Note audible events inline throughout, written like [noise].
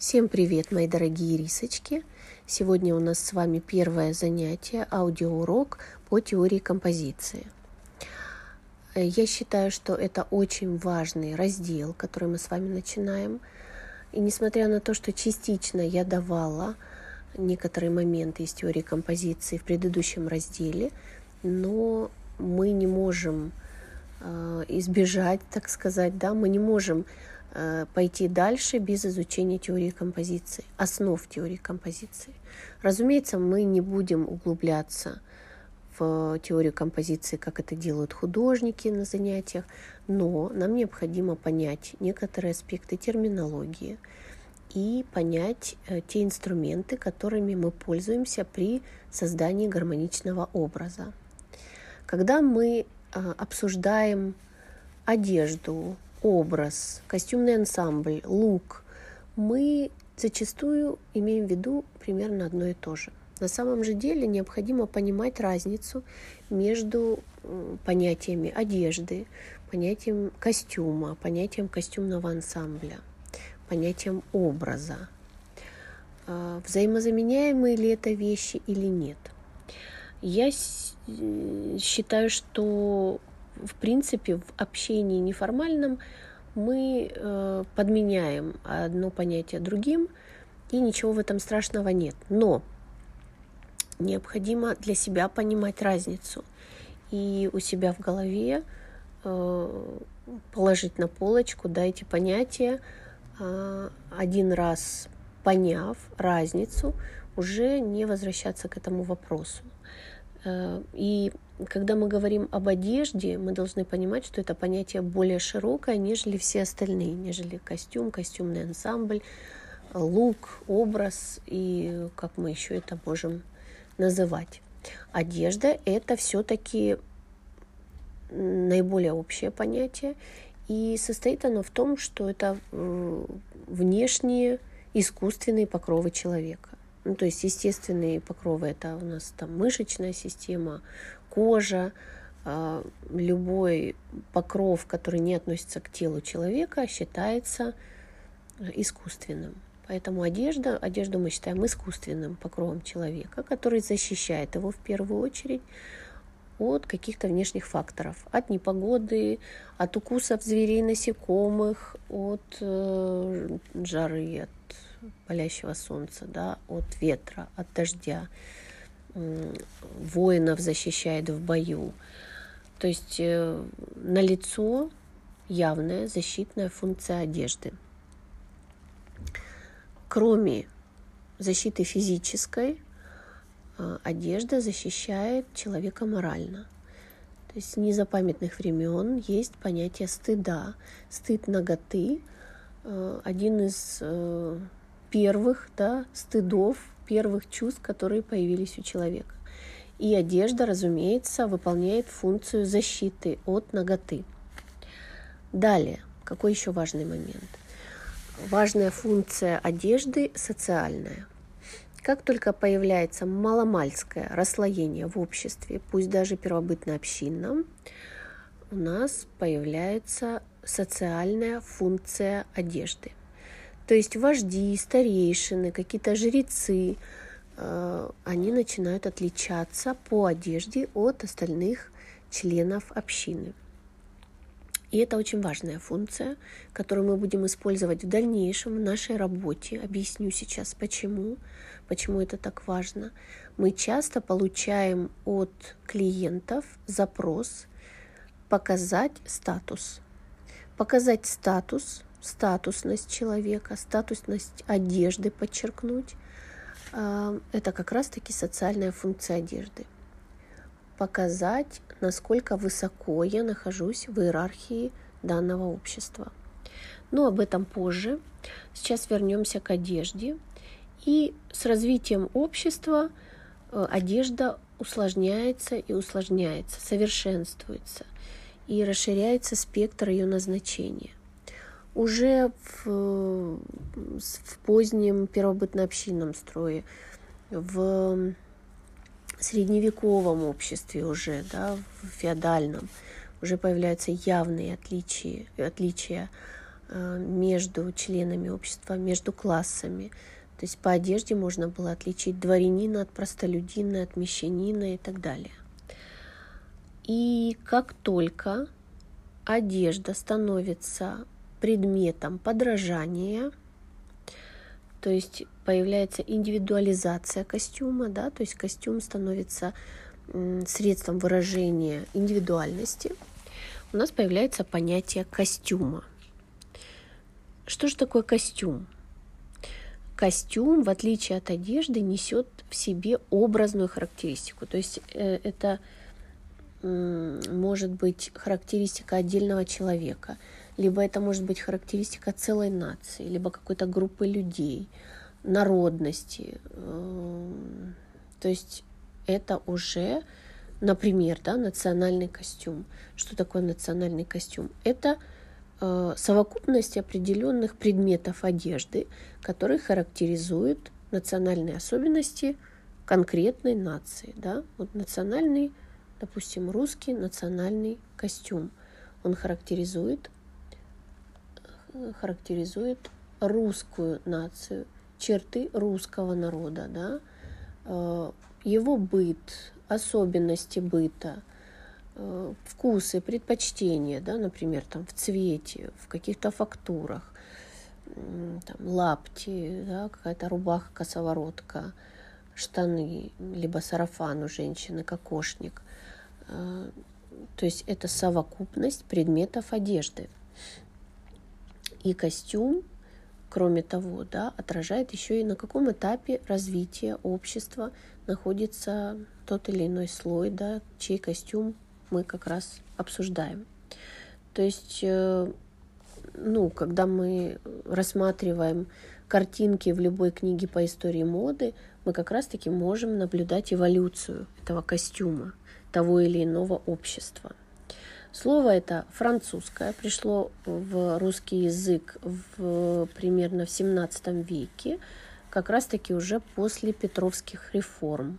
Всем привет, мои дорогие рисочки! Сегодня у нас с вами первое занятие, аудиоурок по теории композиции. Я считаю, что это очень важный раздел, который мы с вами начинаем. И несмотря на то, что частично я давала некоторые моменты из теории композиции в предыдущем разделе, но мы не можем э, избежать, так сказать, да, мы не можем пойти дальше без изучения теории композиции, основ теории композиции. Разумеется, мы не будем углубляться в теорию композиции, как это делают художники на занятиях, но нам необходимо понять некоторые аспекты терминологии и понять э, те инструменты, которыми мы пользуемся при создании гармоничного образа. Когда мы э, обсуждаем одежду, образ, костюмный ансамбль, лук, мы зачастую имеем в виду примерно одно и то же. На самом же деле необходимо понимать разницу между понятиями одежды, понятием костюма, понятием костюмного ансамбля, понятием образа. А, взаимозаменяемые ли это вещи или нет? Я считаю, что в принципе, в общении неформальном мы э, подменяем одно понятие другим, и ничего в этом страшного нет. Но необходимо для себя понимать разницу и у себя в голове э, положить на полочку да, эти понятия, э, один раз поняв разницу, уже не возвращаться к этому вопросу. Э, и когда мы говорим об одежде, мы должны понимать, что это понятие более широкое, нежели все остальные, нежели костюм, костюмный ансамбль, лук, образ и как мы еще это можем называть. Одежда – это все-таки наиболее общее понятие, и состоит оно в том, что это внешние искусственные покровы человека. Ну, то есть естественные покровы это у нас там мышечная система, кожа, а, любой покров, который не относится к телу человека, считается искусственным. Поэтому одежда, одежду мы считаем искусственным покровом человека, который защищает его в первую очередь от каких-то внешних факторов, от непогоды, от укусов зверей, насекомых, от э, жары, от палящего солнца, да, от ветра, от дождя, воинов защищает в бою. То есть э, на лицо явная защитная функция одежды. Кроме защиты физической, э, одежда защищает человека морально. То есть с незапамятных времен есть понятие стыда. Стыд наготы э, – один из первых да, стыдов, первых чувств, которые появились у человека. И одежда, разумеется, выполняет функцию защиты от ноготы. Далее, какой еще важный момент? Важная функция одежды – социальная. Как только появляется маломальское расслоение в обществе, пусть даже первобытно-общинном, у нас появляется социальная функция одежды. То есть вожди, старейшины, какие-то жрецы, э, они начинают отличаться по одежде от остальных членов общины. И это очень важная функция, которую мы будем использовать в дальнейшем в нашей работе. Объясню сейчас почему, почему это так важно. Мы часто получаем от клиентов запрос показать статус. Показать статус статусность человека, статусность одежды подчеркнуть. А, это как раз-таки социальная функция одежды. Показать, насколько высоко я нахожусь в иерархии данного общества. Но об этом позже. Сейчас вернемся к одежде. И с развитием общества э, одежда усложняется и усложняется, совершенствуется и расширяется спектр ее назначения уже в, в позднем первобытно-общинном строе, в средневековом обществе уже, да, в феодальном, уже появляются явные отличия, отличия э, между членами общества, между классами. То есть по одежде можно было отличить дворянина от простолюдина, от мещанина и так далее. И как только одежда становится предметом подражания, то есть появляется индивидуализация костюма, да, то есть костюм становится средством выражения индивидуальности, у нас появляется понятие костюма. Что же такое костюм? Костюм, в отличие от одежды, несет в себе образную характеристику. То есть э, это может быть характеристика отдельного человека, либо это может быть характеристика целой нации, либо какой-то группы людей, народности. Эм, то есть это уже, например, да, национальный костюм. Что такое национальный костюм? Это э, совокупность определенных предметов одежды, которые характеризуют национальные особенности конкретной нации. Да? Вот национальный, допустим, русский национальный костюм. Он характеризует, характеризует русскую нацию, черты русского народа, да, э, его быт, особенности быта, э, вкусы, предпочтения, да, например, там в цвете, в каких-то фактурах, там, лапти, да, какая-то рубаха, косоворотка, штаны, либо сарафан у женщины, кокошник. Э, то есть это совокупность предметов одежды. И костюм кроме того, да, отражает еще и на каком этапе развития общества находится тот или иной слой, да, чей костюм мы как раз обсуждаем. То есть, э, ну, когда мы рассматриваем картинки в любой книге по истории моды, мы как раз-таки можем наблюдать эволюцию этого костюма, того или иного общества. Слово это французское, пришло в русский язык в, примерно в 17 веке, как раз-таки уже после Петровских реформ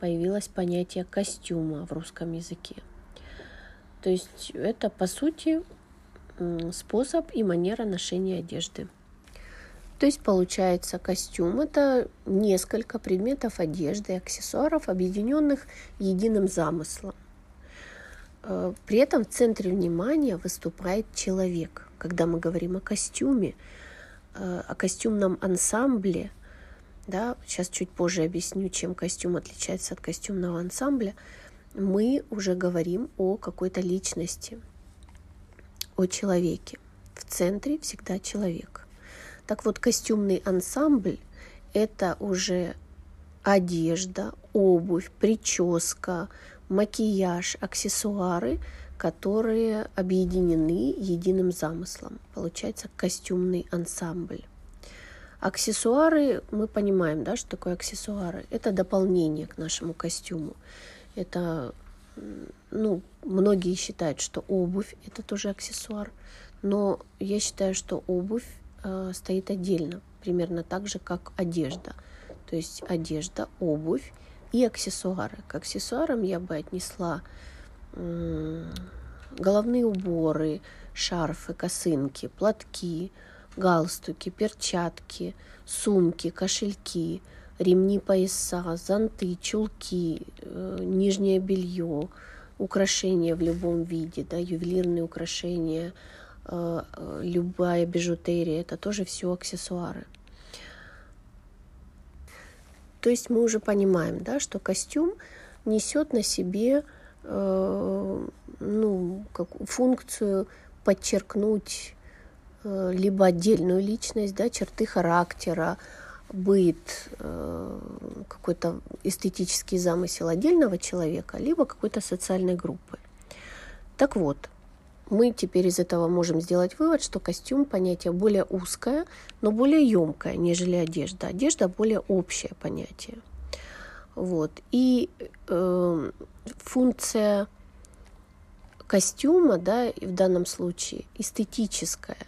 появилось понятие костюма в русском языке. То есть это, по сути, способ и манера ношения одежды. То есть получается костюм – это несколько предметов одежды и аксессуаров, объединенных единым замыслом. Э, при этом в центре внимания выступает человек. Когда мы говорим о костюме, э, о костюмном ансамбле, да, сейчас чуть позже объясню, чем костюм отличается от костюмного ансамбля, мы уже говорим о какой-то личности, о человеке. В центре всегда человек. Так вот, костюмный ансамбль – это уже одежда, обувь, прическа, макияж, аксессуары, которые объединены единым замыслом. Получается костюмный ансамбль. Аксессуары, мы понимаем, да, что такое аксессуары. Это дополнение к нашему костюму. Это, ну, многие считают, что обувь это тоже аксессуар, но я считаю, что обувь э, стоит отдельно, примерно так же, как одежда. То есть одежда, обувь и аксессуары. К аксессуарам я бы отнесла головные уборы, шарфы, косынки, платки, галстуки, перчатки, сумки, кошельки, ремни пояса, зонты, чулки, э, нижнее белье, украшения в любом виде, да, ювелирные украшения, э, э, любая бижутерия, это тоже все аксессуары. То есть мы уже понимаем, да, что костюм несет на себе э, ну, как, функцию подчеркнуть э, либо отдельную личность, да, черты характера, быт, э, какой-то эстетический замысел отдельного человека, либо какой-то социальной группы. Так вот, мы теперь из этого можем сделать вывод, что костюм понятие более узкое, но более емкое, нежели одежда. Одежда более общее понятие. Вот. И э, функция костюма, да, в данном случае эстетическая.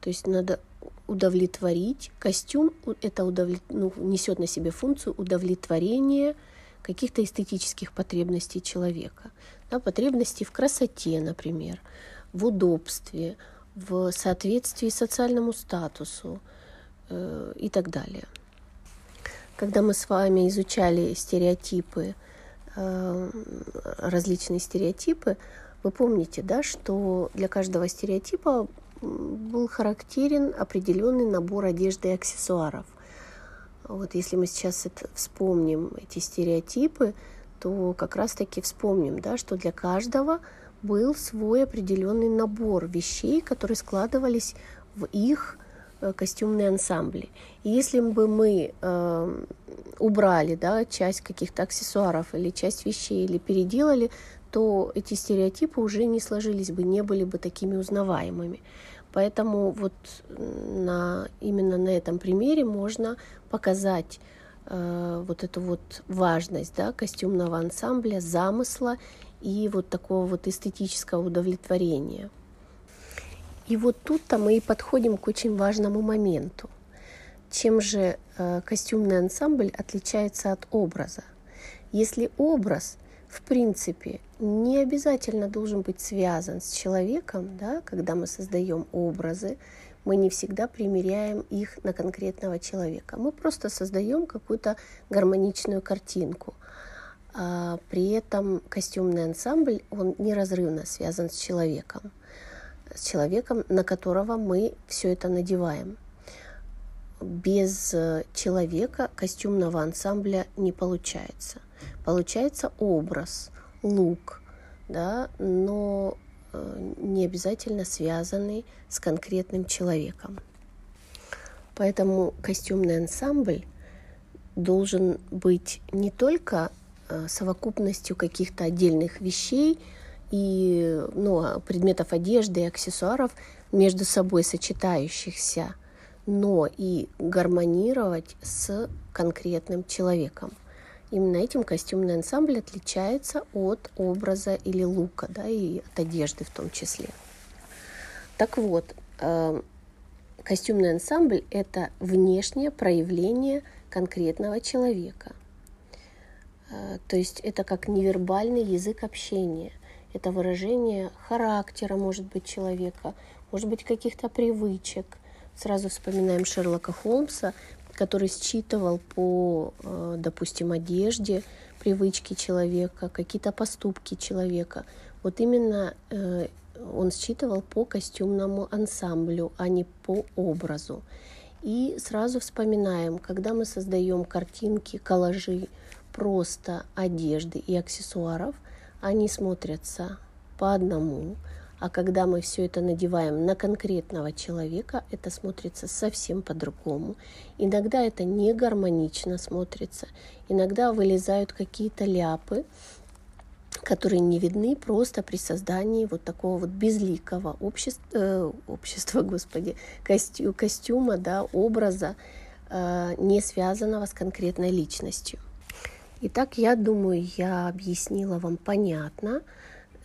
То есть надо удовлетворить. Костюм это удовлет... ну, несет на себе функцию удовлетворения каких-то эстетических потребностей человека. Да, потребностей в красоте, например, в удобстве, в соответствии социальному статусу э, и так далее. Когда мы с вами изучали стереотипы, э, различные стереотипы, вы помните, да, что для каждого стереотипа был характерен определенный набор одежды и аксессуаров. Вот если мы сейчас это вспомним эти стереотипы, то как раз-таки вспомним, да, что для каждого был свой определенный набор вещей, которые складывались в их э, костюмные ансамбли. И если бы мы э, убрали да, часть каких-то аксессуаров или часть вещей или переделали, то эти стереотипы уже не сложились бы, не были бы такими узнаваемыми. Поэтому вот на, именно на этом примере можно показать э, вот эту вот важность да, костюмного ансамбля, замысла и вот такого вот эстетического удовлетворения. И вот тут-то мы и подходим к очень важному моменту. Чем же э, костюмный ансамбль отличается от образа? Если образ, в принципе, не обязательно должен быть связан с человеком, да, когда мы создаем образы, мы не всегда примеряем их на конкретного человека. Мы просто создаем какую-то гармоничную картинку – при этом костюмный ансамбль, он неразрывно связан с человеком, с человеком, на которого мы все это надеваем. Без э, человека костюмного ансамбля не получается. Получается образ, лук, да, но э, не обязательно связанный с конкретным человеком. Поэтому костюмный ансамбль должен быть не только совокупностью каких-то отдельных вещей и ну, а, предметов одежды и аксессуаров между собой сочетающихся, но и гармонировать с конкретным человеком. Именно этим костюмный ансамбль отличается от образа или лука, да, и от одежды в том числе. Так вот, э, костюмный ансамбль – это внешнее проявление конкретного человека – Э, то есть это как невербальный язык общения. Это выражение характера, может быть, человека, может быть, каких-то привычек. Сразу вспоминаем Шерлока Холмса, который считывал по, э, допустим, одежде привычки человека, какие-то поступки человека. Вот именно э, он считывал по костюмному ансамблю, а не по образу. И сразу вспоминаем, когда мы создаем картинки, коллажи, просто одежды и аксессуаров, они смотрятся по одному, а когда мы все это надеваем на конкретного человека, это смотрится совсем по-другому. Иногда это не гармонично смотрится, иногда вылезают какие-то ляпы, которые не видны просто при создании вот такого вот безликого общества, э, общества [laughs] господи, костю, костюма, да, образа, э, не связанного с конкретной личностью. Итак, я думаю, я объяснила вам понятно.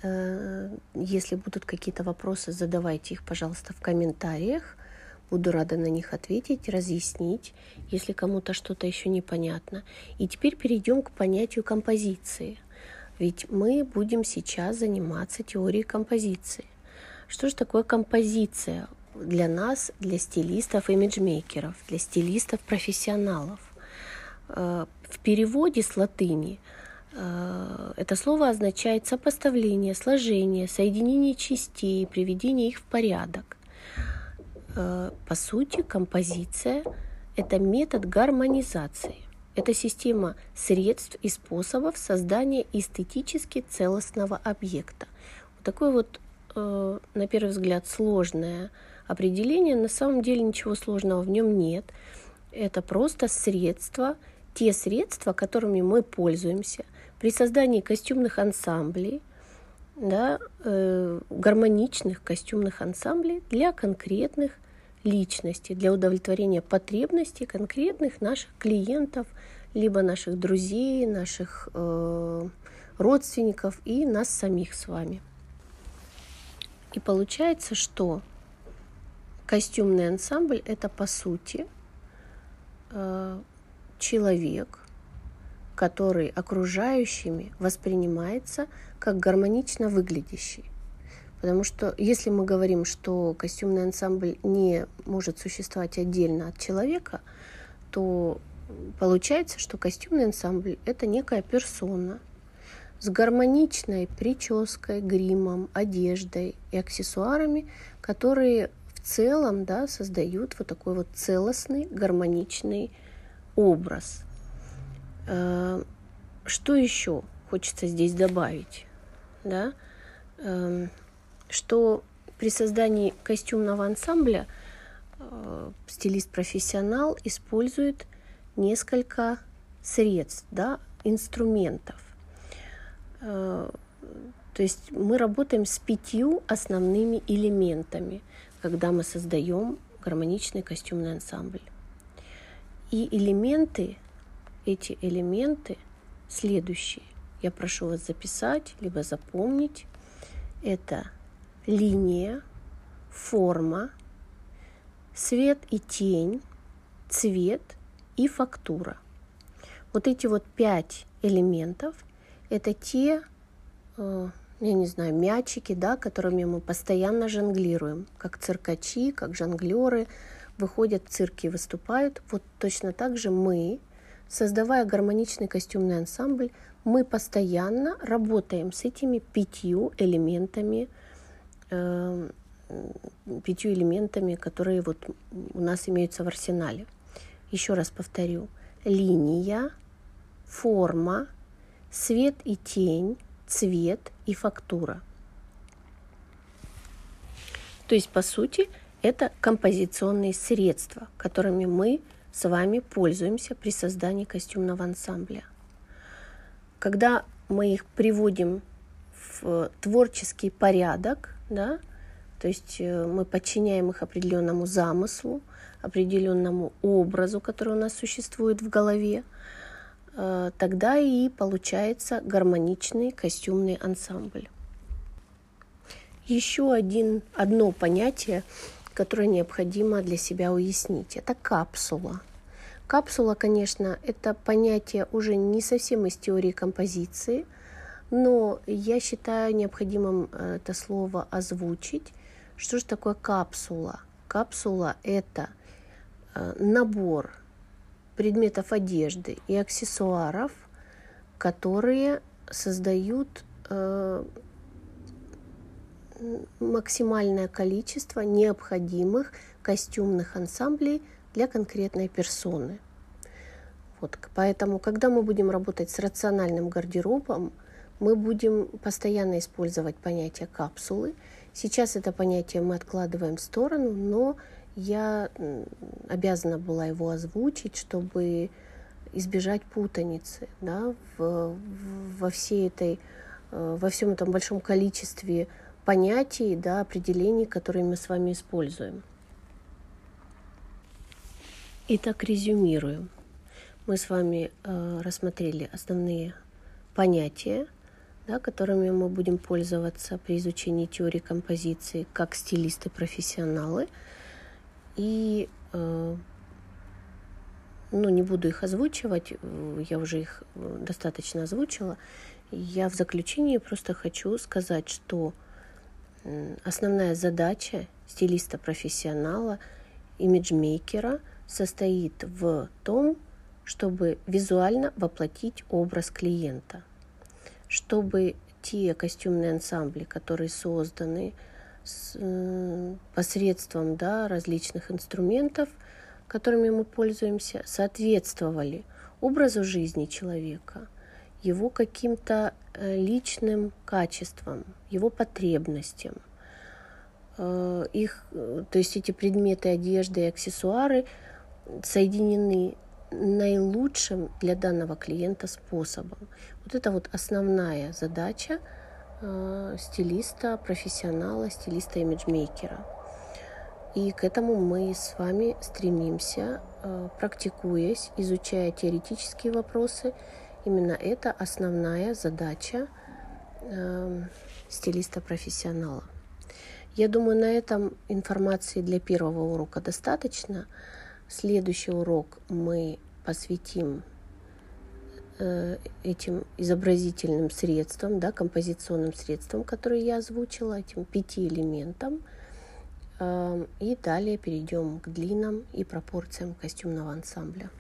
Э, если будут какие-то вопросы, задавайте их, пожалуйста, в комментариях. Буду рада на них ответить, разъяснить, если кому-то что-то еще непонятно. И теперь перейдем к понятию композиции. Ведь мы будем сейчас заниматься теорией композиции. Что же такое композиция для нас, для стилистов, имиджмейкеров, для стилистов-профессионалов? Э, в переводе с латыни э, это слово означает сопоставление, сложение, соединение частей, приведение их в порядок. Э, по сути, композиция – это метод гармонизации. Это система средств и способов создания эстетически целостного объекта. Вот такое вот, на первый взгляд, сложное определение. На самом деле ничего сложного в нем нет. Это просто средство – те средства, которыми мы пользуемся при создании костюмных ансамблей, да, э, гармоничных костюмных ансамблей для конкретных личностей, для удовлетворения потребностей конкретных наших клиентов, либо наших друзей, наших э, родственников и нас самих с вами. И получается, что костюмный ансамбль это по сути э, человек, который окружающими воспринимается как гармонично выглядящий. Потому что если мы говорим, что костюмный ансамбль не может существовать отдельно от человека, то получается, что костюмный ансамбль – это некая персона с гармоничной прической, гримом, одеждой и аксессуарами, которые в целом да, создают вот такой вот целостный, гармоничный образ. Э, что еще хочется здесь добавить? Да? Эм, что при создании костюмного ансамбля э, стилист-профессионал использует несколько средств, да, инструментов. То есть мы работаем с пятью основными элементами, когда мы создаем гармоничный костюмный ансамбль. И элементы, эти элементы следующие. Я прошу вас записать, либо запомнить. Это линия, форма, свет и тень, цвет и фактура. Вот эти вот пять элементов – это те, э, я не знаю, мячики, да, которыми мы постоянно жонглируем, как циркачи, как жонглеры, выходят в цирки и выступают. Вот точно так же мы, создавая гармоничный костюмный ансамбль, мы постоянно работаем с этими пятью элементами – э, пятью элементами, которые вот у нас имеются в арсенале. Еще раз повторю. Линия, форма, свет и тень, цвет и фактура. То есть, по сути, это композиционные средства, которыми мы с вами пользуемся при создании костюмного ансамбля. Когда мы их приводим в творческий порядок, да, то есть э, мы подчиняем их определенному замыслу, определенному образу, который у нас существует в голове, э, тогда и получается гармоничный костюмный ансамбль. Еще один, одно понятие, которое необходимо для себя уяснить, это капсула. Капсула, конечно, это понятие уже не совсем из теории композиции – но я считаю необходимым э, это слово озвучить. Что же такое капсула? Капсула – это э, набор предметов одежды и аксессуаров, которые создают э, максимальное количество необходимых костюмных ансамблей для конкретной персоны. Вот, поэтому, когда мы будем работать с рациональным гардеробом, мы будем постоянно использовать понятие капсулы. Сейчас это понятие мы откладываем в сторону, но я обязана была его озвучить, чтобы избежать путаницы да, в, во всей этой, э, во всем этом большом количестве понятий, да, определений, которые мы с вами используем. Итак, резюмируем. Мы с вами э, рассмотрели основные понятия, да, которыми мы будем пользоваться при изучении теории композиции как стилисты-профессионалы. И э, ну, не буду их озвучивать, я уже их э, достаточно озвучила. Я в заключении просто хочу сказать, что основная задача стилиста-профессионала, имиджмейкера состоит в том, чтобы визуально воплотить образ клиента – чтобы те костюмные ансамбли, которые созданы с, э, посредством да, различных инструментов, которыми мы пользуемся, соответствовали образу жизни человека, его каким-то э, личным качествам, его потребностям. Э, их, то есть эти предметы одежды и аксессуары соединены наилучшим для данного клиента способом. Вот это вот основная задача э, стилиста, профессионала, стилиста, имиджмейкера. И к этому мы с вами стремимся, э, практикуясь, изучая теоретические вопросы. Именно это основная задача э, стилиста-профессионала. Я думаю, на этом информации для первого урока достаточно. Следующий урок мы посвятим э, этим изобразительным средством, да, композиционным средством, которое я озвучила, этим пяти элементам. Э, и далее перейдем к длинам и пропорциям костюмного ансамбля.